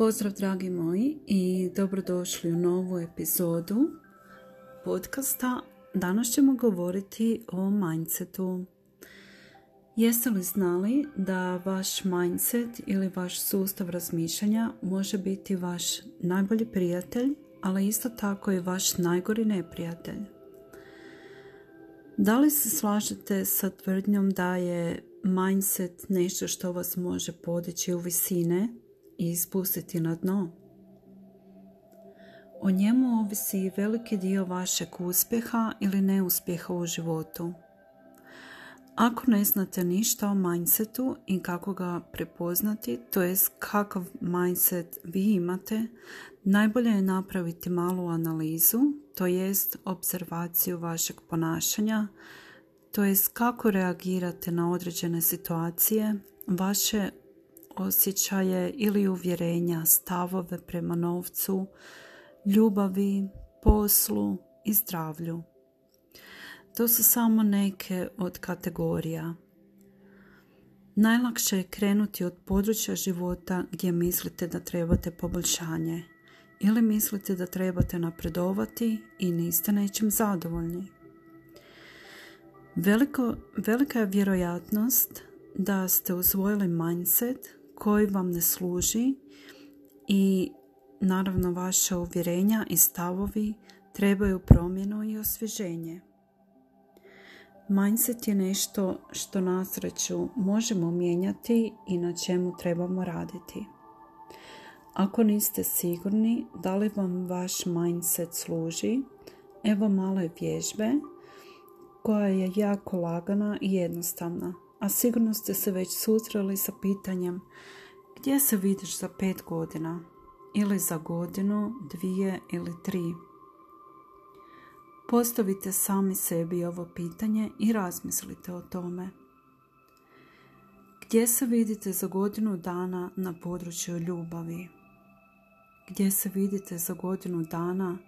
Pozdrav dragi moji i dobrodošli u novu epizodu podcasta. Danas ćemo govoriti o mindsetu. Jeste li znali da vaš mindset ili vaš sustav razmišljanja može biti vaš najbolji prijatelj, ali isto tako i vaš najgori neprijatelj? Da li se slažete sa tvrdnjom da je mindset nešto što vas može podići u visine i ispustiti na dno. O njemu ovisi veliki dio vašeg uspjeha ili neuspjeha u životu. Ako ne znate ništa o mindsetu i kako ga prepoznati, to jest kakav mindset vi imate, najbolje je napraviti malu analizu, to jest observaciju vašeg ponašanja, to jest kako reagirate na određene situacije, vaše osjećaje ili uvjerenja, stavove prema novcu, ljubavi, poslu i zdravlju. To su samo neke od kategorija. Najlakše je krenuti od područja života gdje mislite da trebate poboljšanje ili mislite da trebate napredovati i niste nečim zadovoljni. Veliko, velika je vjerojatnost da ste usvojili mindset koji vam ne služi i naravno vaše uvjerenja i stavovi trebaju promjenu i osvježenje. Mindset je nešto što nasreću možemo mijenjati i na čemu trebamo raditi. Ako niste sigurni da li vam vaš mindset služi, evo male vježbe koja je jako lagana i jednostavna a sigurno ste se već susreli sa pitanjem gdje se vidiš za pet godina ili za godinu, dvije ili tri. Postavite sami sebi ovo pitanje i razmislite o tome. Gdje se vidite za godinu dana na području ljubavi? Gdje se vidite za godinu dana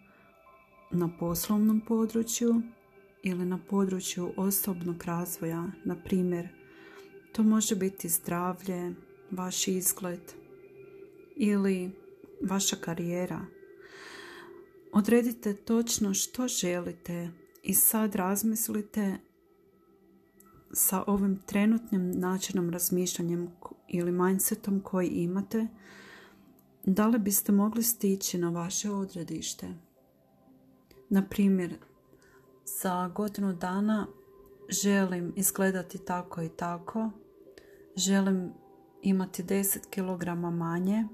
na poslovnom području ili na području osobnog razvoja, na primjer to može biti zdravlje, vaš izgled ili vaša karijera. Odredite točno što želite i sad razmislite sa ovim trenutnim načinom razmišljanjem ili mindsetom koji imate, da li biste mogli stići na vaše odredište. Na primjer, za godinu dana želim izgledati tako i tako, želim imati 10 kg manje, e,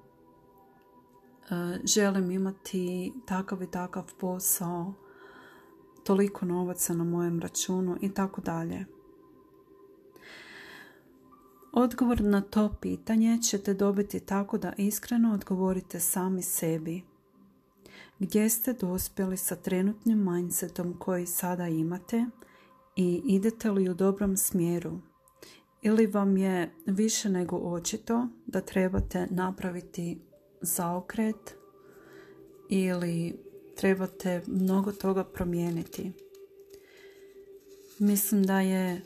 želim imati takav i takav posao, toliko novaca na mojem računu i tako dalje. Odgovor na to pitanje ćete dobiti tako da iskreno odgovorite sami sebi. Gdje ste dospjeli sa trenutnim mindsetom koji sada imate i idete li u dobrom smjeru? Ili vam je više nego očito da trebate napraviti zaokret ili trebate mnogo toga promijeniti. Mislim da je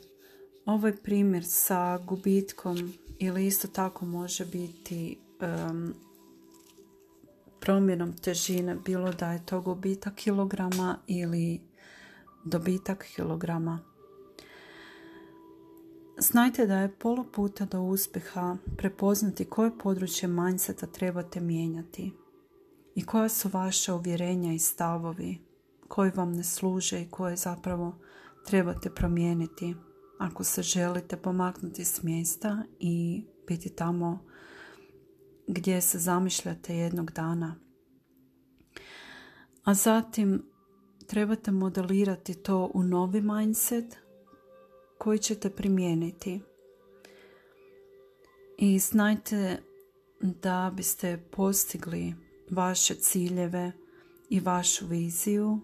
ovaj primjer sa gubitkom ili isto tako može biti um, promjenom težine, bilo da je to gubitak kilograma ili dobitak kilograma. Znajte da je pola puta do uspjeha prepoznati koje područje mindseta trebate mijenjati i koja su vaša uvjerenja i stavovi koji vam ne služe i koje zapravo trebate promijeniti ako se želite pomaknuti s mjesta i biti tamo gdje se zamišljate jednog dana. A zatim trebate modelirati to u novi mindset koji ćete primijeniti. I znajte da biste postigli vaše ciljeve i vašu viziju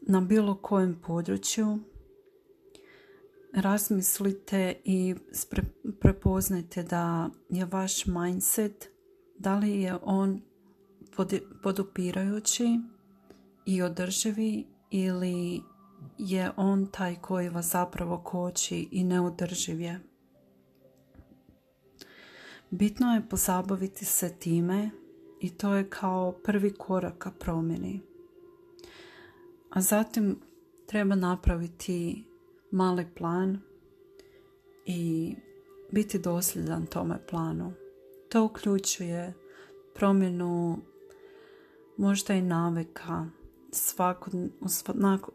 na bilo kojem području razmislite i prepoznajte da je vaš mindset da li je on podupirajući i održivi ili je on taj koji vas zapravo koči i neodrživ je. Bitno je pozabaviti se time i to je kao prvi korak ka promjeni. A zatim treba napraviti mali plan i biti dosljedan tome planu. To uključuje promjenu možda i navika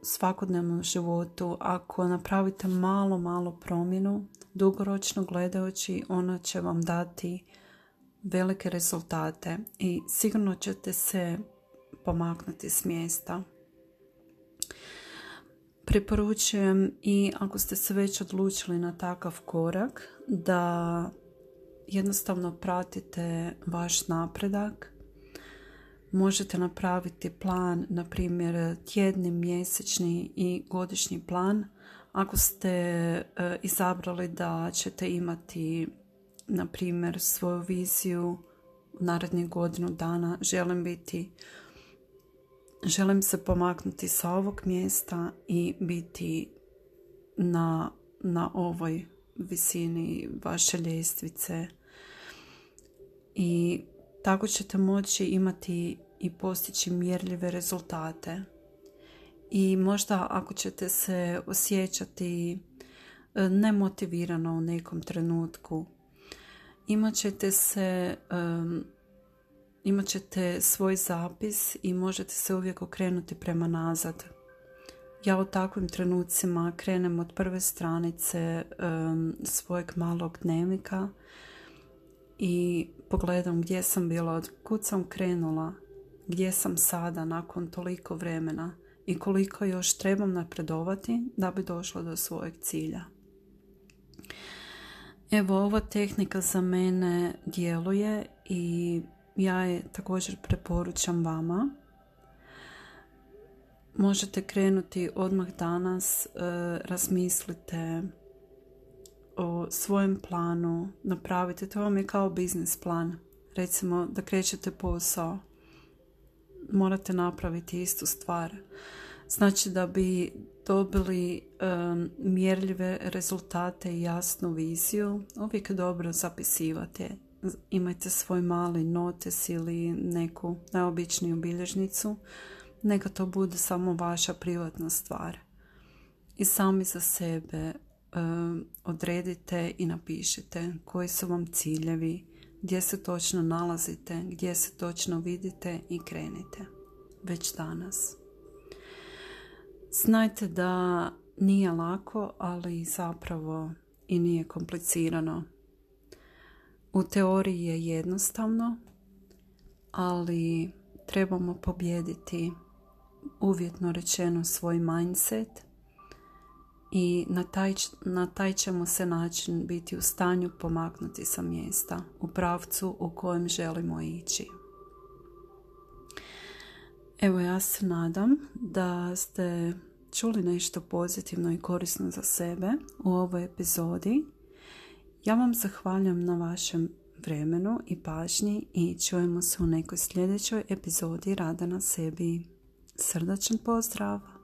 svakodnevnom životu. Ako napravite malo, malo promjenu, dugoročno gledajući, ona će vam dati velike rezultate i sigurno ćete se pomaknuti s mjesta. Preporučujem i ako ste se već odlučili na takav korak da jednostavno pratite vaš napredak. Možete napraviti plan, na primjer tjedni, mjesečni i godišnji plan. Ako ste e, izabrali da ćete imati, na primjer, svoju viziju u narednih godinu dana, želim biti želim se pomaknuti sa ovog mjesta i biti na, na ovoj visini vaše ljestvice i tako ćete moći imati i postići mjerljive rezultate i možda ako ćete se osjećati e, nemotivirano u nekom trenutku imat ćete se imat ćete svoj zapis i možete se uvijek okrenuti prema nazad. Ja u takvim trenucima krenem od prve stranice svojeg malog dnevnika i pogledam gdje sam bila, od kud sam krenula, gdje sam sada nakon toliko vremena i koliko još trebam napredovati da bi došla do svojeg cilja. Evo, ova tehnika za mene djeluje i ja je također preporučam vama. Možete krenuti odmah danas, e, razmislite o svojem planu, napravite, to vam je kao biznis plan. Recimo da krećete posao, morate napraviti istu stvar. Znači da bi dobili um, mjerljive rezultate i jasnu viziju, uvijek je dobro zapisivati imajte svoj mali notes ili neku najobičniju bilježnicu, neka to bude samo vaša privatna stvar. I sami za sebe odredite i napišite koji su vam ciljevi, gdje se točno nalazite, gdje se točno vidite i krenite. Već danas. Znajte da nije lako, ali zapravo i nije komplicirano u teoriji je jednostavno, ali trebamo pobijediti uvjetno rečeno svoj mindset i na taj, na taj ćemo se način biti u stanju pomaknuti sa mjesta u pravcu u kojem želimo ići. Evo ja se nadam da ste čuli nešto pozitivno i korisno za sebe u ovoj epizodi ja vam zahvaljam na vašem vremenu i pažnji i čujemo se u nekoj sljedećoj epizodi Rada na sebi. Srdačan pozdrav!